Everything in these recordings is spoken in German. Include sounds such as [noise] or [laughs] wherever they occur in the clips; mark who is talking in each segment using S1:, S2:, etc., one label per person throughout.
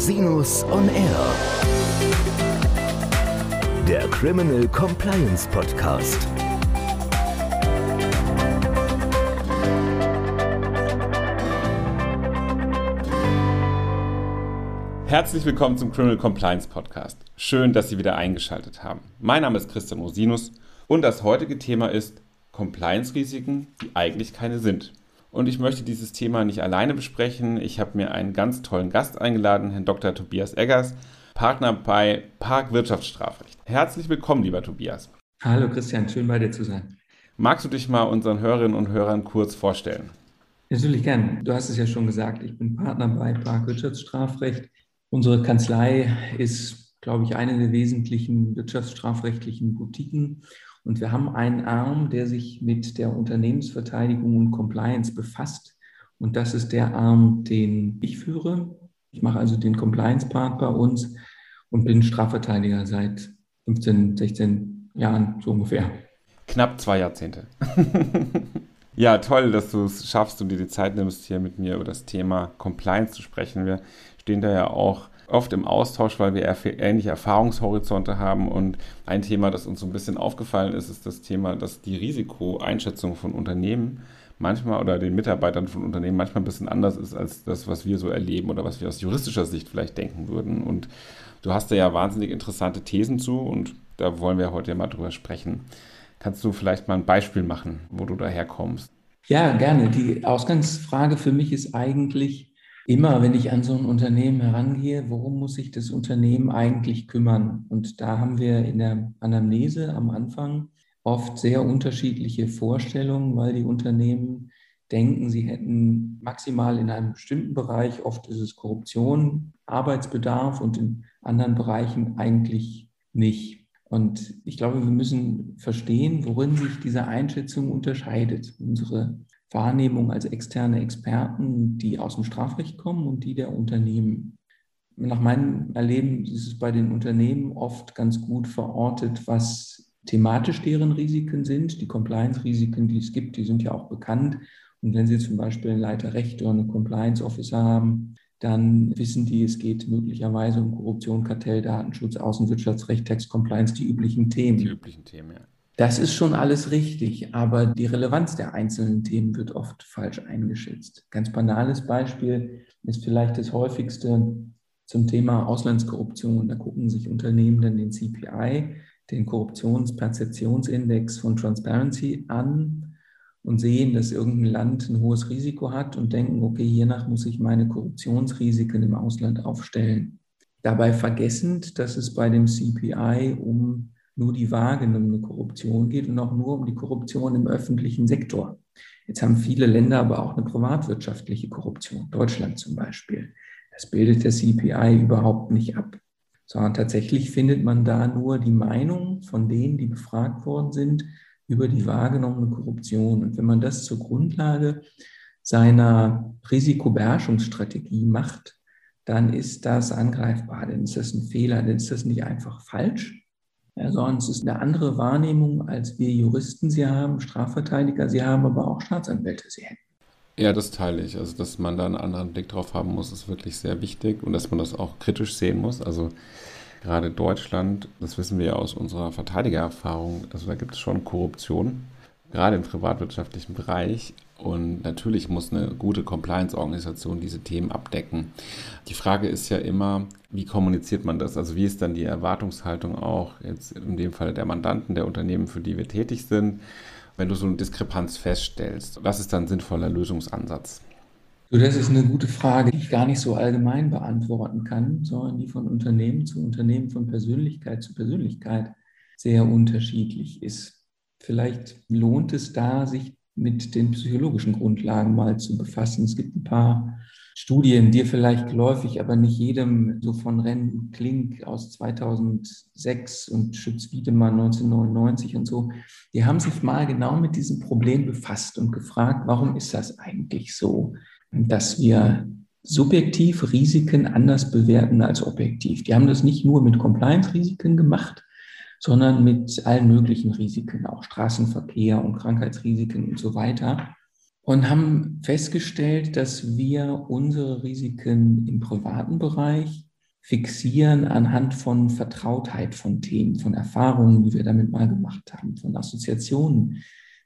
S1: Rosinus on Air. Der Criminal Compliance Podcast.
S2: Herzlich willkommen zum Criminal Compliance Podcast. Schön, dass Sie wieder eingeschaltet haben. Mein Name ist Christian Rosinus und das heutige Thema ist Compliance-Risiken, die eigentlich keine sind. Und ich möchte dieses Thema nicht alleine besprechen. Ich habe mir einen ganz tollen Gast eingeladen, Herrn Dr. Tobias Eggers, Partner bei Park Wirtschaftsstrafrecht. Herzlich willkommen, lieber Tobias.
S3: Hallo Christian, schön bei dir zu sein.
S2: Magst du dich mal unseren Hörerinnen und Hörern kurz vorstellen?
S3: Natürlich gern. Du hast es ja schon gesagt, ich bin Partner bei Park Wirtschaftsstrafrecht. Unsere Kanzlei ist, glaube ich, eine der wesentlichen wirtschaftsstrafrechtlichen Boutiquen und wir haben einen Arm, der sich mit der Unternehmensverteidigung und Compliance befasst. Und das ist der Arm, den ich führe. Ich mache also den Compliance-Part bei uns und bin Strafverteidiger seit 15, 16 Jahren so ungefähr.
S2: Knapp zwei Jahrzehnte. [laughs] ja, toll, dass du es schaffst und dir die Zeit nimmst, hier mit mir über das Thema Compliance zu sprechen. Wir stehen da ja auch oft im Austausch, weil wir ähnliche Erfahrungshorizonte haben. Und ein Thema, das uns so ein bisschen aufgefallen ist, ist das Thema, dass die Risikoeinschätzung von Unternehmen manchmal oder den Mitarbeitern von Unternehmen manchmal ein bisschen anders ist als das, was wir so erleben oder was wir aus juristischer Sicht vielleicht denken würden. Und du hast da ja wahnsinnig interessante Thesen zu und da wollen wir heute ja mal drüber sprechen. Kannst du vielleicht mal ein Beispiel machen, wo du daherkommst?
S3: Ja, gerne. Die Ausgangsfrage für mich ist eigentlich, immer, wenn ich an so ein Unternehmen herangehe, worum muss sich das Unternehmen eigentlich kümmern? Und da haben wir in der Anamnese am Anfang oft sehr unterschiedliche Vorstellungen, weil die Unternehmen denken, sie hätten maximal in einem bestimmten Bereich, oft ist es Korruption, Arbeitsbedarf und in anderen Bereichen eigentlich nicht. Und ich glaube, wir müssen verstehen, worin sich diese Einschätzung unterscheidet. Unsere Wahrnehmung als externe Experten, die aus dem Strafrecht kommen und die der Unternehmen. Nach meinem Erleben ist es bei den Unternehmen oft ganz gut verortet, was thematisch deren Risiken sind. Die Compliance-Risiken, die es gibt, die sind ja auch bekannt. Und wenn Sie zum Beispiel einen Leiter Recht oder einen Compliance-Officer haben, dann wissen die, es geht möglicherweise um Korruption, Kartell, Datenschutz, Außenwirtschaftsrecht, Tax Compliance, die üblichen Themen.
S2: Die üblichen Themen, ja.
S3: Das ist schon alles richtig, aber die Relevanz der einzelnen Themen wird oft falsch eingeschätzt. Ganz banales Beispiel ist vielleicht das häufigste zum Thema Auslandskorruption. Da gucken sich Unternehmen dann den CPI, den Korruptionsperzeptionsindex von Transparency an und sehen, dass irgendein Land ein hohes Risiko hat und denken, okay, hiernach muss ich meine Korruptionsrisiken im Ausland aufstellen. Dabei vergessend, dass es bei dem CPI um nur die wahrgenommene Korruption geht und auch nur um die Korruption im öffentlichen Sektor. Jetzt haben viele Länder aber auch eine privatwirtschaftliche Korruption, Deutschland zum Beispiel. Das bildet der CPI überhaupt nicht ab, sondern tatsächlich findet man da nur die Meinung von denen, die befragt worden sind, über die wahrgenommene Korruption. Und wenn man das zur Grundlage seiner Risikobeherrschungsstrategie macht, dann ist das angreifbar, dann ist das ein Fehler, dann ist das nicht einfach falsch, sonst ist eine andere Wahrnehmung, als wir Juristen sie haben, Strafverteidiger sie haben, aber auch Staatsanwälte sie hätten.
S2: Ja, das teile ich. Also, dass man da einen anderen Blick drauf haben muss, ist wirklich sehr wichtig und dass man das auch kritisch sehen muss. Also, gerade Deutschland, das wissen wir ja aus unserer Verteidigererfahrung, also da gibt es schon Korruption, gerade im privatwirtschaftlichen Bereich. Und natürlich muss eine gute Compliance-Organisation diese Themen abdecken. Die Frage ist ja immer, wie kommuniziert man das? Also wie ist dann die Erwartungshaltung auch jetzt in dem Fall der Mandanten, der Unternehmen, für die wir tätig sind, wenn du so eine Diskrepanz feststellst? Was ist dann ein sinnvoller Lösungsansatz?
S3: Das ist eine gute Frage, die ich gar nicht so allgemein beantworten kann, sondern die von Unternehmen zu Unternehmen, von Persönlichkeit zu Persönlichkeit sehr unterschiedlich ist. Vielleicht lohnt es da, sich mit den psychologischen Grundlagen mal zu befassen. Es gibt ein paar Studien, die vielleicht geläufig, aber nicht jedem so von Rennen Klink aus 2006 und Schütz-Wiedemann 1999 und so, die haben sich mal genau mit diesem Problem befasst und gefragt, warum ist das eigentlich so, dass wir subjektiv Risiken anders bewerten als objektiv. Die haben das nicht nur mit Compliance-Risiken gemacht, sondern mit allen möglichen Risiken, auch Straßenverkehr und Krankheitsrisiken und so weiter. Und haben festgestellt, dass wir unsere Risiken im privaten Bereich fixieren anhand von Vertrautheit von Themen, von Erfahrungen, die wir damit mal gemacht haben, von Assoziationen,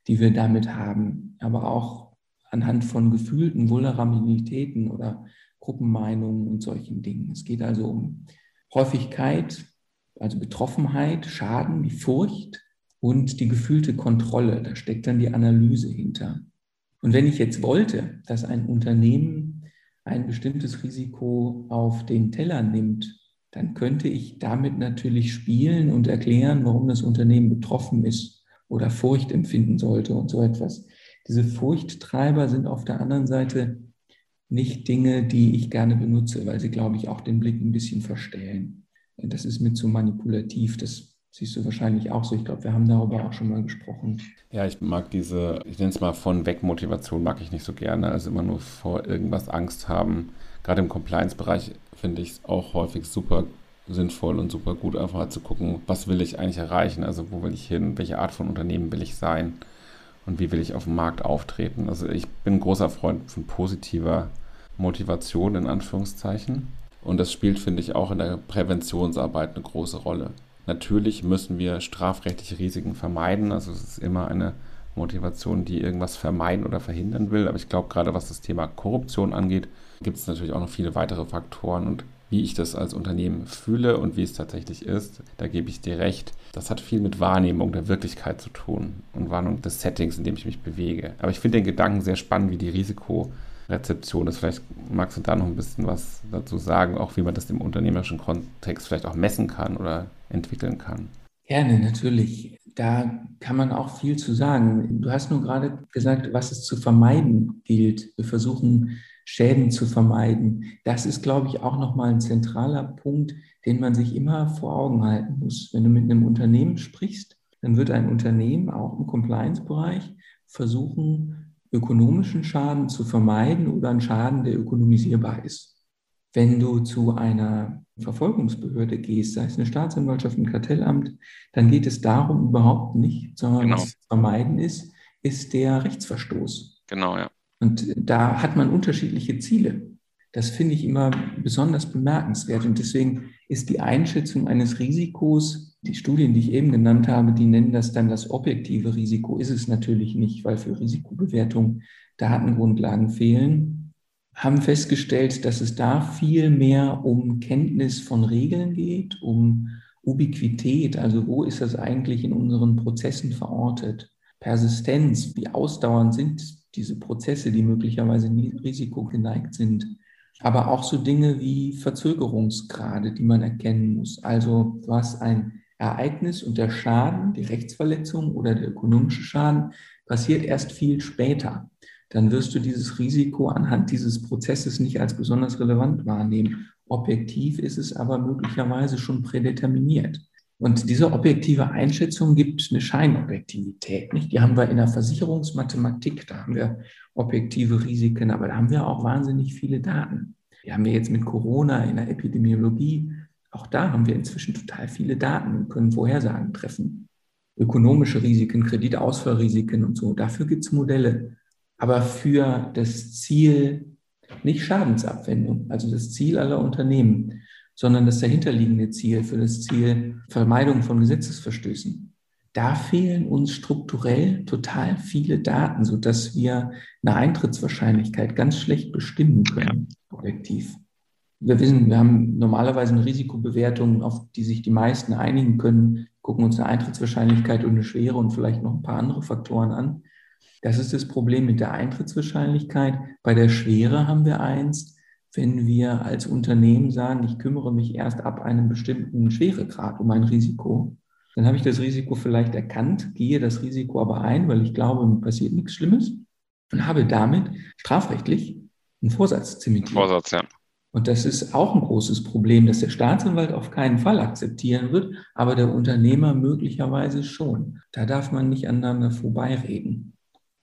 S3: die wir damit haben, aber auch anhand von gefühlten Vulnerabilitäten oder Gruppenmeinungen und solchen Dingen. Es geht also um Häufigkeit, also Betroffenheit, Schaden, die Furcht und die gefühlte Kontrolle. Da steckt dann die Analyse hinter. Und wenn ich jetzt wollte, dass ein Unternehmen ein bestimmtes Risiko auf den Teller nimmt, dann könnte ich damit natürlich spielen und erklären, warum das Unternehmen betroffen ist oder Furcht empfinden sollte und so etwas. Diese Furchttreiber sind auf der anderen Seite nicht Dinge, die ich gerne benutze, weil sie, glaube ich, auch den Blick ein bisschen verstellen. Das ist mir zu manipulativ. Das siehst du wahrscheinlich auch so. Ich glaube, wir haben darüber auch schon mal gesprochen.
S2: Ja, ich mag diese, ich nenne es mal von weg Motivation, mag ich nicht so gerne. Also immer nur vor irgendwas Angst haben. Gerade im Compliance-Bereich finde ich es auch häufig super sinnvoll und super gut, einfach zu gucken, was will ich eigentlich erreichen? Also wo will ich hin? Welche Art von Unternehmen will ich sein? Und wie will ich auf dem Markt auftreten? Also ich bin großer Freund von positiver Motivation in Anführungszeichen. Und das spielt, finde ich, auch in der Präventionsarbeit eine große Rolle. Natürlich müssen wir strafrechtliche Risiken vermeiden. Also es ist immer eine Motivation, die irgendwas vermeiden oder verhindern will. Aber ich glaube, gerade was das Thema Korruption angeht, gibt es natürlich auch noch viele weitere Faktoren. Und wie ich das als Unternehmen fühle und wie es tatsächlich ist, da gebe ich dir recht. Das hat viel mit Wahrnehmung der Wirklichkeit zu tun und Wahrnehmung des Settings, in dem ich mich bewege. Aber ich finde den Gedanken sehr spannend, wie die Risiko Rezeption ist. Vielleicht magst du da noch ein bisschen was dazu sagen, auch wie man das im unternehmerischen Kontext vielleicht auch messen kann oder entwickeln kann.
S3: Gerne, natürlich. Da kann man auch viel zu sagen. Du hast nur gerade gesagt, was es zu vermeiden gilt. Wir versuchen Schäden zu vermeiden. Das ist, glaube ich, auch nochmal ein zentraler Punkt, den man sich immer vor Augen halten muss. Wenn du mit einem Unternehmen sprichst, dann wird ein Unternehmen auch im Compliance-Bereich versuchen, ökonomischen Schaden zu vermeiden oder einen Schaden, der ökonomisierbar ist. Wenn du zu einer Verfolgungsbehörde gehst, sei es eine Staatsanwaltschaft, ein Kartellamt, dann geht es darum überhaupt nicht, sondern genau. was zu vermeiden ist, ist der Rechtsverstoß.
S2: Genau, ja.
S3: Und da hat man unterschiedliche Ziele. Das finde ich immer besonders bemerkenswert. Und deswegen ist die Einschätzung eines Risikos, die Studien, die ich eben genannt habe, die nennen das dann das objektive Risiko, ist es natürlich nicht, weil für Risikobewertung Datengrundlagen fehlen, haben festgestellt, dass es da viel mehr um Kenntnis von Regeln geht, um Ubiquität, also wo ist das eigentlich in unseren Prozessen verortet, Persistenz, wie ausdauernd sind diese Prozesse, die möglicherweise Risiko geneigt sind? Aber auch so Dinge wie Verzögerungsgrade, die man erkennen muss. Also hast ein Ereignis und der Schaden, die Rechtsverletzung oder der ökonomische Schaden passiert erst viel später. Dann wirst du dieses Risiko anhand dieses Prozesses nicht als besonders relevant wahrnehmen. Objektiv ist es aber möglicherweise schon prädeterminiert. Und diese objektive Einschätzung gibt eine Scheinobjektivität. Nicht? Die haben wir in der Versicherungsmathematik, da haben wir objektive Risiken, aber da haben wir auch wahnsinnig viele Daten. Die haben wir jetzt mit Corona in der Epidemiologie. Auch da haben wir inzwischen total viele Daten und können Vorhersagen treffen. Ökonomische Risiken, Kreditausfallrisiken und so. Dafür gibt es Modelle. Aber für das Ziel nicht Schadensabwendung, also das Ziel aller Unternehmen, sondern das dahinterliegende Ziel für das Ziel Vermeidung von Gesetzesverstößen. Da fehlen uns strukturell total viele Daten, sodass wir eine Eintrittswahrscheinlichkeit ganz schlecht bestimmen können, objektiv. Wir wissen, wir haben normalerweise eine Risikobewertung, auf die sich die meisten einigen können, gucken uns eine Eintrittswahrscheinlichkeit und eine Schwere und vielleicht noch ein paar andere Faktoren an. Das ist das Problem mit der Eintrittswahrscheinlichkeit. Bei der Schwere haben wir eins, wenn wir als Unternehmen sagen, ich kümmere mich erst ab einem bestimmten Schweregrad um ein Risiko, dann habe ich das Risiko vielleicht erkannt, gehe das Risiko aber ein, weil ich glaube, mir passiert nichts Schlimmes und habe damit strafrechtlich einen Vorsatz zementiert.
S2: Vorsatz, ja.
S3: Und das ist auch ein großes Problem, dass der Staatsanwalt auf keinen Fall akzeptieren wird, aber der Unternehmer möglicherweise schon. Da darf man nicht aneinander vorbeireden.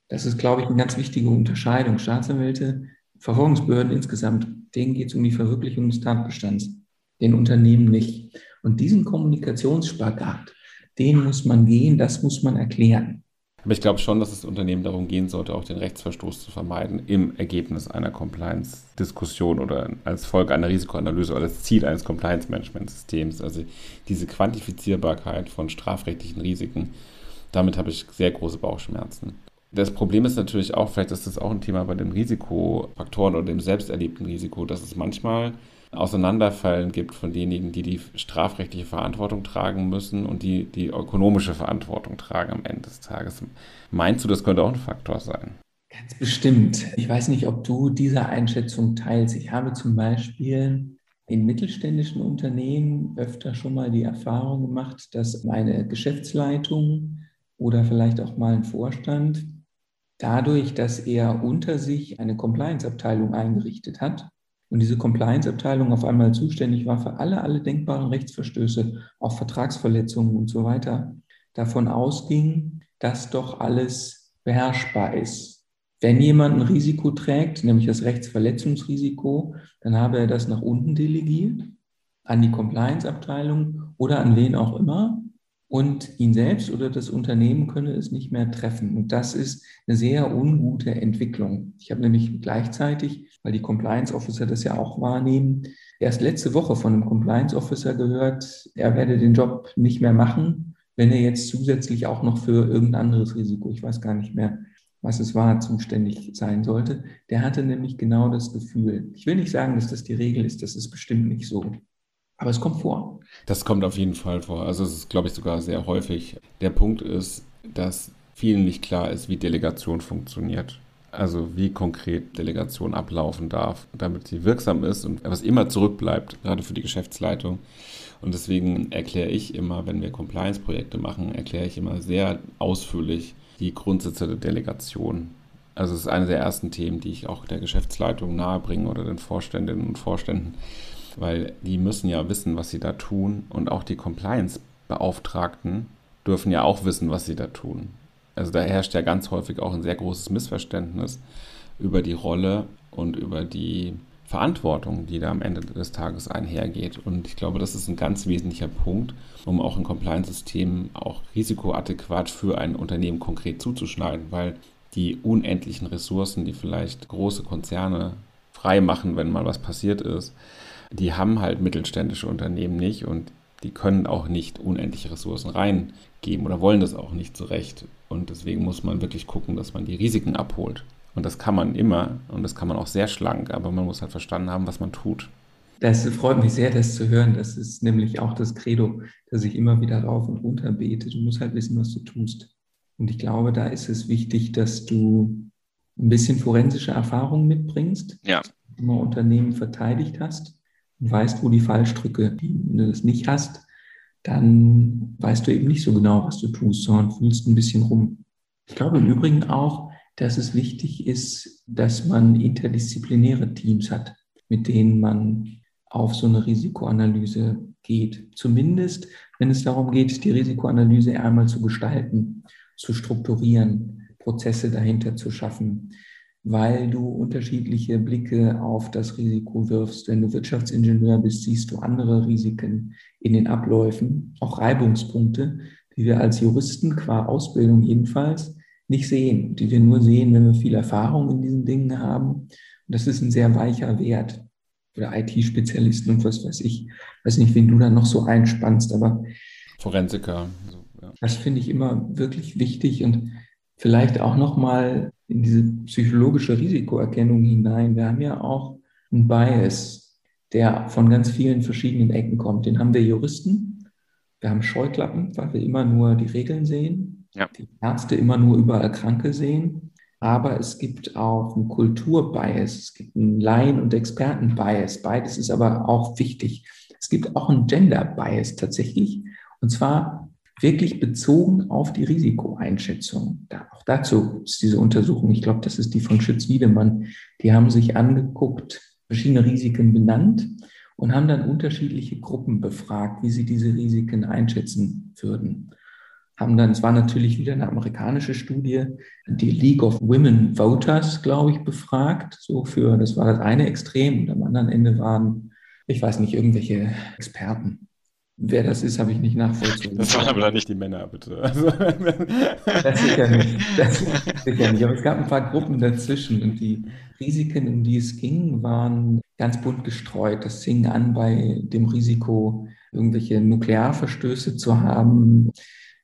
S3: Das ist, glaube ich, eine ganz wichtige Unterscheidung. Staatsanwälte Verfolgungsbehörden insgesamt, denen geht es um die Verwirklichung des Tatbestands, den Unternehmen nicht. Und diesen Kommunikationsspagat, den muss man gehen, das muss man erklären.
S2: Aber ich glaube schon, dass das Unternehmen darum gehen sollte, auch den Rechtsverstoß zu vermeiden im Ergebnis einer Compliance-Diskussion oder als Folge einer Risikoanalyse oder als Ziel eines Compliance-Management-Systems. Also diese Quantifizierbarkeit von strafrechtlichen Risiken, damit habe ich sehr große Bauchschmerzen. Das Problem ist natürlich auch, vielleicht ist das auch ein Thema bei den Risikofaktoren oder dem selbst erlebten Risiko, dass es manchmal Auseinanderfallen gibt von denjenigen, die die strafrechtliche Verantwortung tragen müssen und die die ökonomische Verantwortung tragen am Ende des Tages. Meinst du, das könnte auch ein Faktor sein?
S3: Ganz bestimmt. Ich weiß nicht, ob du diese Einschätzung teilst. Ich habe zum Beispiel in mittelständischen Unternehmen öfter schon mal die Erfahrung gemacht, dass meine Geschäftsleitung oder vielleicht auch mal ein Vorstand dadurch, dass er unter sich eine Compliance-Abteilung eingerichtet hat, und diese Compliance-Abteilung auf einmal zuständig war für alle, alle denkbaren Rechtsverstöße, auch Vertragsverletzungen und so weiter, davon ausging, dass doch alles beherrschbar ist. Wenn jemand ein Risiko trägt, nämlich das Rechtsverletzungsrisiko, dann habe er das nach unten delegiert an die Compliance-Abteilung oder an wen auch immer und ihn selbst oder das Unternehmen könne es nicht mehr treffen. Und das ist eine sehr ungute Entwicklung. Ich habe nämlich gleichzeitig, weil die Compliance Officer das ja auch wahrnehmen, erst letzte Woche von einem Compliance Officer gehört, er werde den Job nicht mehr machen, wenn er jetzt zusätzlich auch noch für irgendein anderes Risiko, ich weiß gar nicht mehr, was es war, zuständig sein sollte. Der hatte nämlich genau das Gefühl. Ich will nicht sagen, dass das die Regel ist, das ist bestimmt nicht so. Aber es kommt vor.
S2: Das kommt auf jeden Fall vor. Also es ist, glaube ich, sogar sehr häufig. Der Punkt ist, dass vielen nicht klar ist, wie Delegation funktioniert. Also wie konkret Delegation ablaufen darf, damit sie wirksam ist und was immer zurückbleibt, gerade für die Geschäftsleitung. Und deswegen erkläre ich immer, wenn wir Compliance-Projekte machen, erkläre ich immer sehr ausführlich die Grundsätze der Delegation. Also es ist eine der ersten Themen, die ich auch der Geschäftsleitung nahebringe oder den Vorständinnen und Vorständen weil die müssen ja wissen, was sie da tun und auch die Compliance-Beauftragten dürfen ja auch wissen, was sie da tun. Also da herrscht ja ganz häufig auch ein sehr großes Missverständnis über die Rolle und über die Verantwortung, die da am Ende des Tages einhergeht. Und ich glaube, das ist ein ganz wesentlicher Punkt, um auch ein Compliance-System auch risikoadäquat für ein Unternehmen konkret zuzuschneiden, weil die unendlichen Ressourcen, die vielleicht große Konzerne frei machen, wenn mal was passiert ist, die haben halt mittelständische Unternehmen nicht und die können auch nicht unendliche Ressourcen reingeben oder wollen das auch nicht zurecht. Und deswegen muss man wirklich gucken, dass man die Risiken abholt. Und das kann man immer und das kann man auch sehr schlank, aber man muss halt verstanden haben, was man tut.
S3: Das freut mich sehr, das zu hören. Das ist nämlich auch das Credo, dass ich immer wieder rauf und runter bete. Du musst halt wissen, was du tust. Und ich glaube, da ist es wichtig, dass du ein bisschen forensische Erfahrung mitbringst,
S2: ja.
S3: immer Unternehmen verteidigt hast und weißt, wo die Fallstricke liegen. Wenn du das nicht hast, dann weißt du eben nicht so genau, was du tust, sondern fühlst ein bisschen rum. Ich glaube im Übrigen auch, dass es wichtig ist, dass man interdisziplinäre Teams hat, mit denen man auf so eine Risikoanalyse geht. Zumindest, wenn es darum geht, die Risikoanalyse einmal zu gestalten, zu strukturieren, Prozesse dahinter zu schaffen weil du unterschiedliche Blicke auf das Risiko wirfst. Wenn du Wirtschaftsingenieur bist, siehst du andere Risiken in den Abläufen, auch Reibungspunkte, die wir als Juristen qua Ausbildung jedenfalls nicht sehen, die wir nur sehen, wenn wir viel Erfahrung in diesen Dingen haben. Und das ist ein sehr weicher Wert. Oder IT-Spezialisten und was weiß ich. Ich weiß nicht, wen du da noch so einspannst, aber
S2: Forensiker. Also,
S3: ja. Das finde ich immer wirklich wichtig und vielleicht auch nochmal in diese psychologische Risikoerkennung hinein. Wir haben ja auch einen Bias, der von ganz vielen verschiedenen Ecken kommt. Den haben wir Juristen. Wir haben Scheuklappen, weil wir immer nur die Regeln sehen. Ja. Die Ärzte immer nur überall Kranke sehen. Aber es gibt auch einen Kulturbias, es gibt einen Laien- und Expertenbias. Beides ist aber auch wichtig. Es gibt auch einen Gender-Bias tatsächlich. Und zwar wirklich bezogen auf die Risikoeinschätzung. Da, auch dazu ist diese Untersuchung, ich glaube, das ist die von Schütz-Wiedemann, die haben sich angeguckt, verschiedene Risiken benannt und haben dann unterschiedliche Gruppen befragt, wie sie diese Risiken einschätzen würden. Haben dann, es war natürlich wieder eine amerikanische Studie, die League of Women Voters, glaube ich, befragt. So für, das war das eine Extrem und am anderen Ende waren, ich weiß nicht, irgendwelche Experten Wer das ist, habe ich nicht nachvollzogen.
S2: Das waren aber nicht die Männer, bitte. Also, [laughs]
S3: das sicher nicht. Das sicher nicht. Aber es gab ein paar Gruppen dazwischen und die Risiken, um die es ging, waren ganz bunt gestreut. Das fing an bei dem Risiko, irgendwelche Nuklearverstöße zu haben.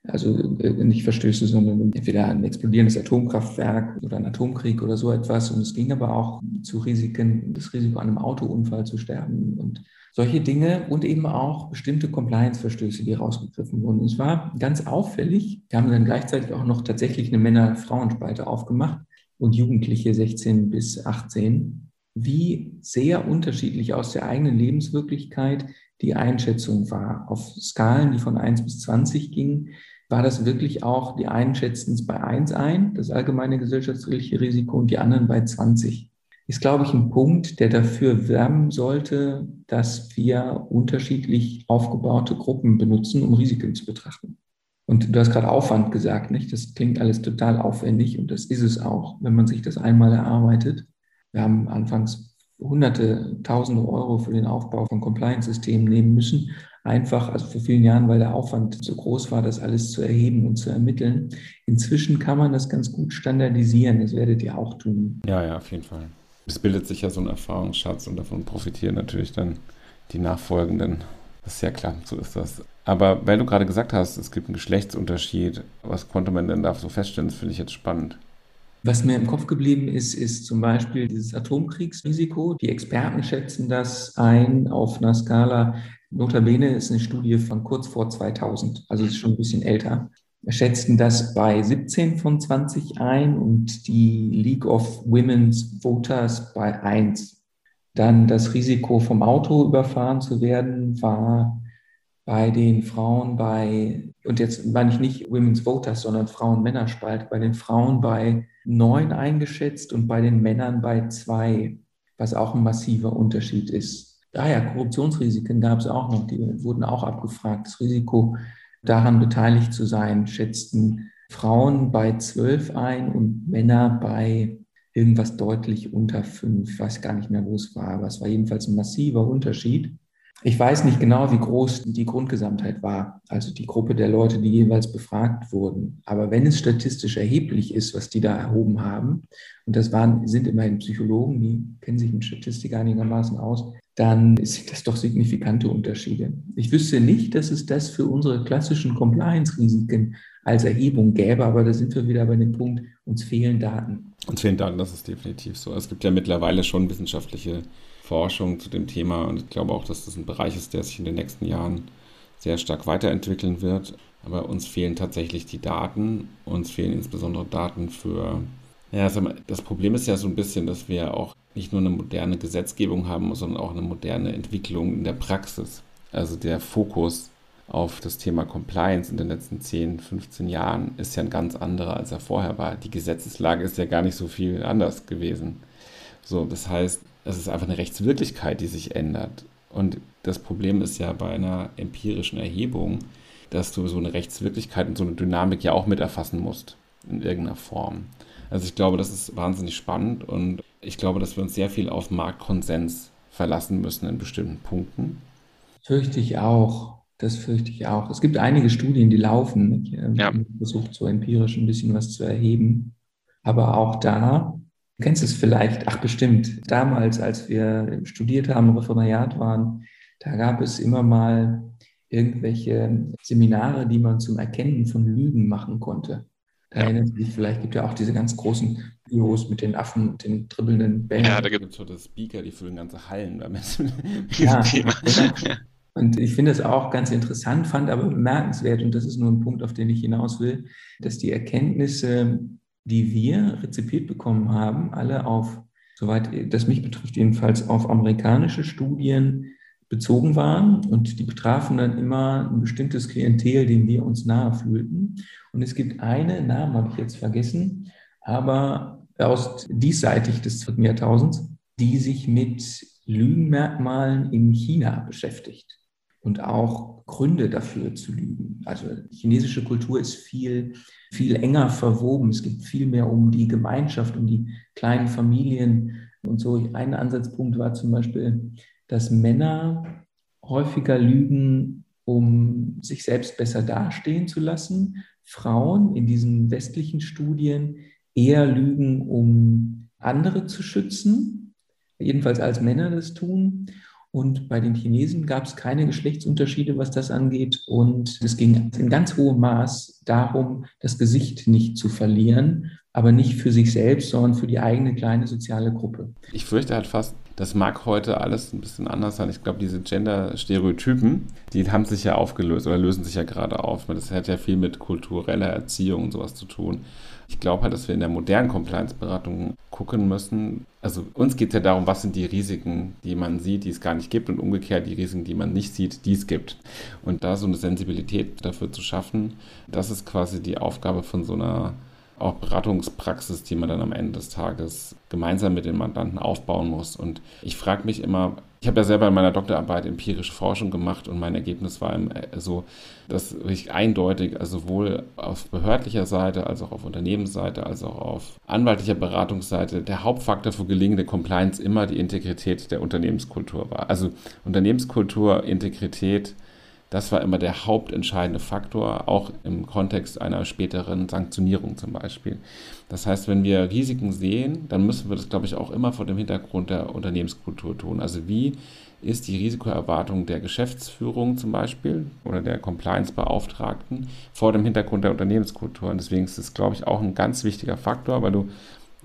S3: Also äh, nicht Verstöße, sondern entweder ein explodierendes Atomkraftwerk oder ein Atomkrieg oder so etwas. Und es ging aber auch zu Risiken, das Risiko, an einem Autounfall zu sterben und solche Dinge und eben auch bestimmte Compliance-Verstöße, die rausgegriffen wurden. Und es war ganz auffällig. Wir haben dann gleichzeitig auch noch tatsächlich eine Männer-Frauen-Spalte aufgemacht und Jugendliche 16 bis 18, wie sehr unterschiedlich aus der eigenen Lebenswirklichkeit die Einschätzung war. Auf Skalen, die von 1 bis 20 gingen, war das wirklich auch, die einen bei 1 ein, das allgemeine gesellschaftsrechtliche Risiko, und die anderen bei 20. Ist, glaube ich, ein Punkt, der dafür werben sollte, dass wir unterschiedlich aufgebaute Gruppen benutzen, um Risiken zu betrachten. Und du hast gerade Aufwand gesagt, nicht? Das klingt alles total aufwendig und das ist es auch, wenn man sich das einmal erarbeitet. Wir haben anfangs hunderte, tausende Euro für den Aufbau von Compliance-Systemen nehmen müssen. Einfach, also vor vielen Jahren, weil der Aufwand so groß war, das alles zu erheben und zu ermitteln. Inzwischen kann man das ganz gut standardisieren. Das werdet ihr auch tun.
S2: Ja, ja, auf jeden Fall. Es bildet sich ja so ein Erfahrungsschatz und davon profitieren natürlich dann die Nachfolgenden. Das ist ja klar, so ist das. Aber weil du gerade gesagt hast, es gibt einen Geschlechtsunterschied, was konnte man denn da so feststellen? Das finde ich jetzt spannend.
S3: Was mir im Kopf geblieben ist, ist zum Beispiel dieses Atomkriegsrisiko. Die Experten schätzen das ein auf einer Skala. Notabene ist eine Studie von kurz vor 2000, also ist schon ein bisschen älter. Schätzten das bei 17 von 20 ein und die League of Women's Voters bei 1. Dann das Risiko vom Auto überfahren zu werden war bei den Frauen bei, und jetzt meine ich nicht Women's Voters, sondern Frauen-Männer-Spalt, bei den Frauen bei neun eingeschätzt und bei den Männern bei zwei, was auch ein massiver Unterschied ist. Daher Korruptionsrisiken gab es auch noch, die wurden auch abgefragt. Das Risiko, daran beteiligt zu sein, schätzten Frauen bei zwölf ein und Männer bei irgendwas deutlich unter fünf. Ich weiß gar nicht mehr, wo es war, aber es war jedenfalls ein massiver Unterschied. Ich weiß nicht genau, wie groß die Grundgesamtheit war, also die Gruppe der Leute, die jeweils befragt wurden. Aber wenn es statistisch erheblich ist, was die da erhoben haben, und das waren, sind immerhin Psychologen, die kennen sich mit Statistik einigermaßen aus, dann sind das doch signifikante Unterschiede. Ich wüsste nicht, dass es das für unsere klassischen Compliance-Risiken als Erhebung gäbe, aber da sind wir wieder bei dem Punkt, uns fehlen Daten.
S2: Uns fehlen Daten, das ist definitiv so. Es gibt ja mittlerweile schon wissenschaftliche Forschung zu dem Thema und ich glaube auch, dass das ein Bereich ist, der sich in den nächsten Jahren sehr stark weiterentwickeln wird. Aber uns fehlen tatsächlich die Daten. Uns fehlen insbesondere Daten für. Ja, das Problem ist ja so ein bisschen, dass wir auch nicht nur eine moderne Gesetzgebung haben, sondern auch eine moderne Entwicklung in der Praxis. Also der Fokus auf das Thema Compliance in den letzten 10, 15 Jahren ist ja ein ganz anderer, als er vorher war. Die Gesetzeslage ist ja gar nicht so viel anders gewesen. So, das heißt, es ist einfach eine Rechtswirklichkeit, die sich ändert. Und das Problem ist ja bei einer empirischen Erhebung, dass du so eine Rechtswirklichkeit und so eine Dynamik ja auch mit erfassen musst, in irgendeiner Form. Also ich glaube, das ist wahnsinnig spannend und ich glaube, dass wir uns sehr viel auf Marktkonsens verlassen müssen in bestimmten Punkten.
S3: Fürchte ich auch. Das fürchte ich auch. Es gibt einige Studien, die laufen. Ich ähm, ja. versucht so empirisch ein bisschen was zu erheben. Aber auch da Du kennst es vielleicht, ach bestimmt, damals, als wir studiert haben, Referendariat waren, da gab es immer mal irgendwelche Seminare, die man zum Erkennen von Lügen machen konnte. Da ja. erinnert sich vielleicht, gibt ja auch diese ganz großen Büros mit den Affen und den dribbelnden
S2: Bällen. Ja, da gibt es so das Speaker, die füllen ganze Hallen damit. [laughs] ja, Thema.
S3: Genau. Und ich finde es auch ganz interessant, fand aber bemerkenswert, und das ist nur ein Punkt, auf den ich hinaus will, dass die Erkenntnisse die wir rezipiert bekommen haben, alle auf, soweit das mich betrifft, jedenfalls auf amerikanische Studien bezogen waren und die betrafen dann immer ein bestimmtes Klientel, dem wir uns nahe fühlten. Und es gibt eine, Namen habe ich jetzt vergessen, aber aus diesseitig des dritten Jahrtausends, die sich mit Lügenmerkmalen in China beschäftigt und auch Gründe dafür zu lügen. Also chinesische Kultur ist viel, viel enger verwoben. Es geht viel mehr um die Gemeinschaft, um die kleinen Familien und so. Ein Ansatzpunkt war zum Beispiel, dass Männer häufiger lügen, um sich selbst besser dastehen zu lassen. Frauen in diesen westlichen Studien eher lügen, um andere zu schützen, jedenfalls als Männer das tun. Und bei den Chinesen gab es keine Geschlechtsunterschiede, was das angeht. Und es ging in ganz hohem Maß darum, das Gesicht nicht zu verlieren, aber nicht für sich selbst, sondern für die eigene kleine soziale Gruppe.
S2: Ich fürchte halt fast, das mag heute alles ein bisschen anders sein. Ich glaube, diese Gender-Stereotypen, die haben sich ja aufgelöst oder lösen sich ja gerade auf. Das hat ja viel mit kultureller Erziehung und sowas zu tun. Ich glaube halt, dass wir in der modernen Compliance-Beratung gucken müssen. Also uns geht es ja darum, was sind die Risiken, die man sieht, die es gar nicht gibt und umgekehrt die Risiken, die man nicht sieht, die es gibt. Und da so eine Sensibilität dafür zu schaffen, das ist quasi die Aufgabe von so einer auch Beratungspraxis, die man dann am Ende des Tages gemeinsam mit den Mandanten aufbauen muss. Und ich frage mich immer, ich habe ja selber in meiner Doktorarbeit empirische Forschung gemacht und mein Ergebnis war so, dass ich eindeutig, also sowohl auf behördlicher Seite als auch auf Unternehmensseite, als auch auf anwaltlicher Beratungsseite der Hauptfaktor für gelingende Compliance immer die Integrität der Unternehmenskultur war. Also Unternehmenskultur, Integrität, das war immer der hauptentscheidende Faktor, auch im Kontext einer späteren Sanktionierung zum Beispiel. Das heißt, wenn wir Risiken sehen, dann müssen wir das, glaube ich, auch immer vor dem Hintergrund der Unternehmenskultur tun. Also wie ist die Risikoerwartung der Geschäftsführung zum Beispiel oder der Compliance-Beauftragten vor dem Hintergrund der Unternehmenskultur. Und deswegen ist es, glaube ich, auch ein ganz wichtiger Faktor, weil du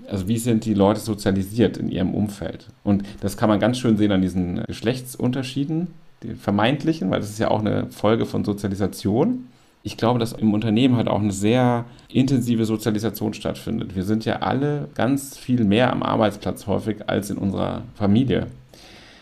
S2: also wie sind die Leute sozialisiert in ihrem Umfeld? Und das kann man ganz schön sehen an diesen Geschlechtsunterschieden, die vermeintlichen, weil das ist ja auch eine Folge von Sozialisation. Ich glaube, dass im Unternehmen halt auch eine sehr intensive Sozialisation stattfindet. Wir sind ja alle ganz viel mehr am Arbeitsplatz häufig als in unserer Familie.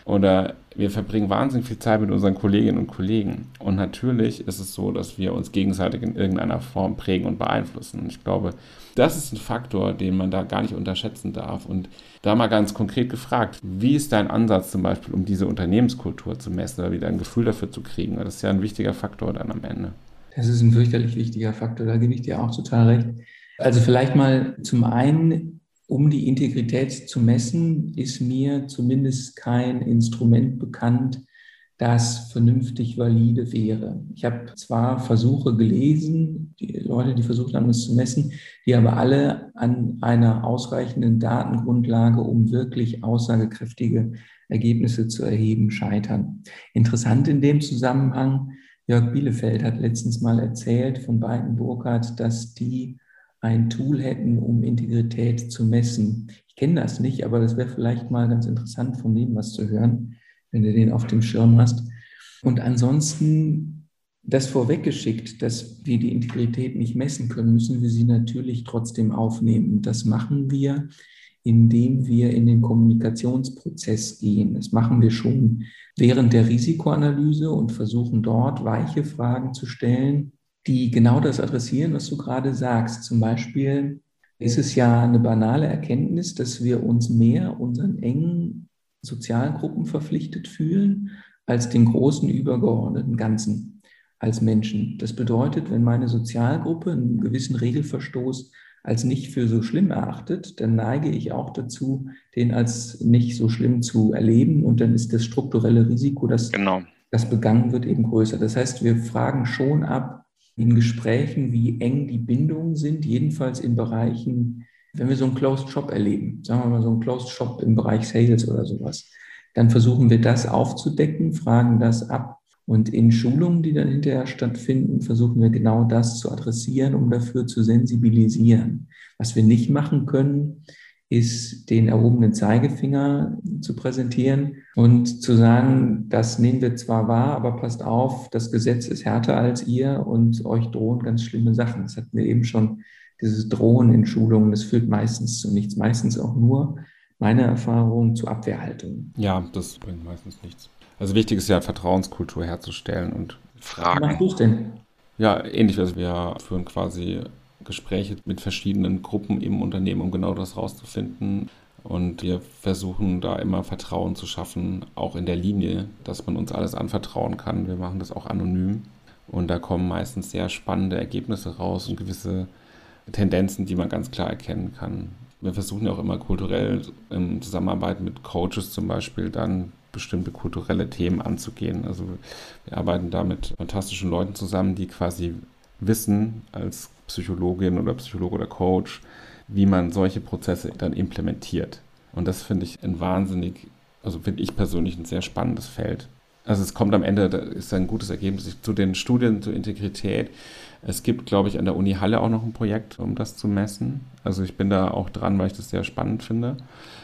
S2: Oder wir verbringen wahnsinnig viel Zeit mit unseren Kolleginnen und Kollegen. Und natürlich ist es so, dass wir uns gegenseitig in irgendeiner Form prägen und beeinflussen. Und ich glaube, das ist ein Faktor, den man da gar nicht unterschätzen darf. Und da mal ganz konkret gefragt, wie ist dein Ansatz zum Beispiel, um diese Unternehmenskultur zu messen oder wieder ein Gefühl dafür zu kriegen? Das ist ja ein wichtiger Faktor dann am Ende.
S3: Das ist ein fürchterlich wichtiger Faktor, da gebe ich dir auch total recht. Also vielleicht mal zum einen, um die Integrität zu messen, ist mir zumindest kein Instrument bekannt, das vernünftig valide wäre. Ich habe zwar Versuche gelesen, die Leute, die versucht haben, es zu messen, die aber alle an einer ausreichenden Datengrundlage, um wirklich aussagekräftige Ergebnisse zu erheben, scheitern. Interessant in dem Zusammenhang, Jörg Bielefeld hat letztens mal erzählt von Beiden Burkhardt, dass die ein Tool hätten, um Integrität zu messen. Ich kenne das nicht, aber das wäre vielleicht mal ganz interessant, von dem was zu hören wenn du den auf dem Schirm hast. Und ansonsten das vorweggeschickt, dass wir die Integrität nicht messen können, müssen wir sie natürlich trotzdem aufnehmen. Das machen wir, indem wir in den Kommunikationsprozess gehen. Das machen wir schon während der Risikoanalyse und versuchen dort weiche Fragen zu stellen, die genau das adressieren, was du gerade sagst. Zum Beispiel ist es ja eine banale Erkenntnis, dass wir uns mehr unseren engen Sozialgruppen verpflichtet fühlen als den großen übergeordneten Ganzen als Menschen. Das bedeutet, wenn meine Sozialgruppe einen gewissen Regelverstoß als nicht für so schlimm erachtet, dann neige ich auch dazu, den als nicht so schlimm zu erleben und dann ist das strukturelle Risiko, dass genau. das begangen wird, eben größer. Das heißt, wir fragen schon ab in Gesprächen, wie eng die Bindungen sind, jedenfalls in Bereichen, wenn wir so einen Closed Shop erleben, sagen wir mal so einen Closed Shop im Bereich Sales oder sowas, dann versuchen wir das aufzudecken, fragen das ab. Und in Schulungen, die dann hinterher stattfinden, versuchen wir genau das zu adressieren, um dafür zu sensibilisieren. Was wir nicht machen können, ist den erhobenen Zeigefinger zu präsentieren und zu sagen, das nehmen wir zwar wahr, aber passt auf, das Gesetz ist härter als ihr und euch drohen ganz schlimme Sachen. Das hatten wir eben schon dieses Drohen in Schulungen, das führt meistens zu nichts, meistens auch nur meine Erfahrung zu Abwehrhaltung.
S2: Ja, das bringt meistens nichts. Also wichtig ist ja Vertrauenskultur herzustellen und Fragen. Was
S3: machst du denn?
S2: Ja, ähnlich. Also wir führen quasi Gespräche mit verschiedenen Gruppen im Unternehmen, um genau das rauszufinden. Und wir versuchen da immer Vertrauen zu schaffen, auch in der Linie, dass man uns alles anvertrauen kann. Wir machen das auch anonym. Und da kommen meistens sehr spannende Ergebnisse raus und gewisse Tendenzen, die man ganz klar erkennen kann. Wir versuchen ja auch immer kulturell in Zusammenarbeit mit Coaches zum Beispiel dann bestimmte kulturelle Themen anzugehen. Also wir arbeiten da mit fantastischen Leuten zusammen, die quasi wissen als Psychologin oder Psychologe oder Coach, wie man solche Prozesse dann implementiert. Und das finde ich ein wahnsinnig, also finde ich persönlich ein sehr spannendes Feld. Also es kommt am Ende, da ist ein gutes Ergebnis zu den Studien zur Integrität. Es gibt, glaube ich, an der Uni Halle auch noch ein Projekt, um das zu messen. Also ich bin da auch dran, weil ich das sehr spannend finde.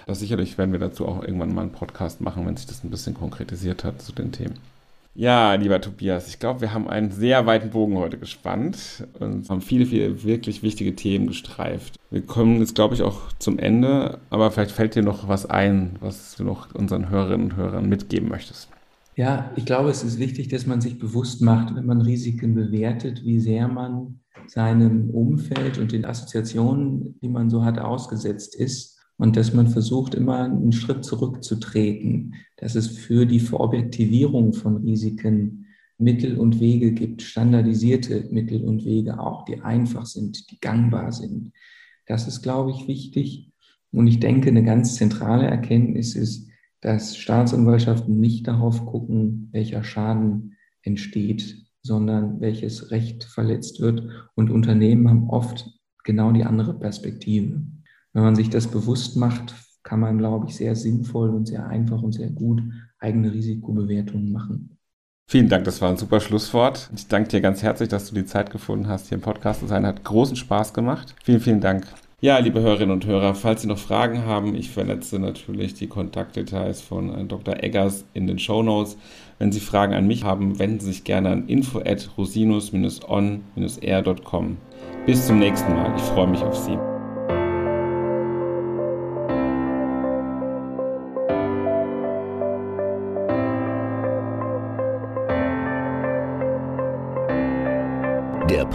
S2: Das sicherlich werden wir dazu auch irgendwann mal einen Podcast machen, wenn sich das ein bisschen konkretisiert hat zu den Themen. Ja, lieber Tobias, ich glaube, wir haben einen sehr weiten Bogen heute gespannt und haben viele, viele wirklich wichtige Themen gestreift. Wir kommen jetzt, glaube ich, auch zum Ende, aber vielleicht fällt dir noch was ein, was du noch unseren Hörerinnen und Hörern mitgeben möchtest.
S3: Ja, ich glaube, es ist wichtig, dass man sich bewusst macht, wenn man Risiken bewertet, wie sehr man seinem Umfeld und den Assoziationen, die man so hat, ausgesetzt ist und dass man versucht, immer einen Schritt zurückzutreten, dass es für die Verobjektivierung von Risiken Mittel und Wege gibt, standardisierte Mittel und Wege auch, die einfach sind, die gangbar sind. Das ist, glaube ich, wichtig. Und ich denke, eine ganz zentrale Erkenntnis ist, dass Staatsanwaltschaften nicht darauf gucken, welcher Schaden entsteht, sondern welches Recht verletzt wird. Und Unternehmen haben oft genau die andere Perspektive. Wenn man sich das bewusst macht, kann man, glaube ich, sehr sinnvoll und sehr einfach und sehr gut eigene Risikobewertungen machen.
S2: Vielen Dank, das war ein super Schlusswort. Ich danke dir ganz herzlich, dass du die Zeit gefunden hast, hier im Podcast zu sein. Hat großen Spaß gemacht. Vielen, vielen Dank. Ja, liebe Hörerinnen und Hörer, falls Sie noch Fragen haben, ich verletze natürlich die Kontaktdetails von äh, Dr. Eggers in den Show Notes. Wenn Sie Fragen an mich haben, wenden Sie sich gerne an info at rosinus-on-r.com. Bis zum nächsten Mal. Ich freue mich auf Sie.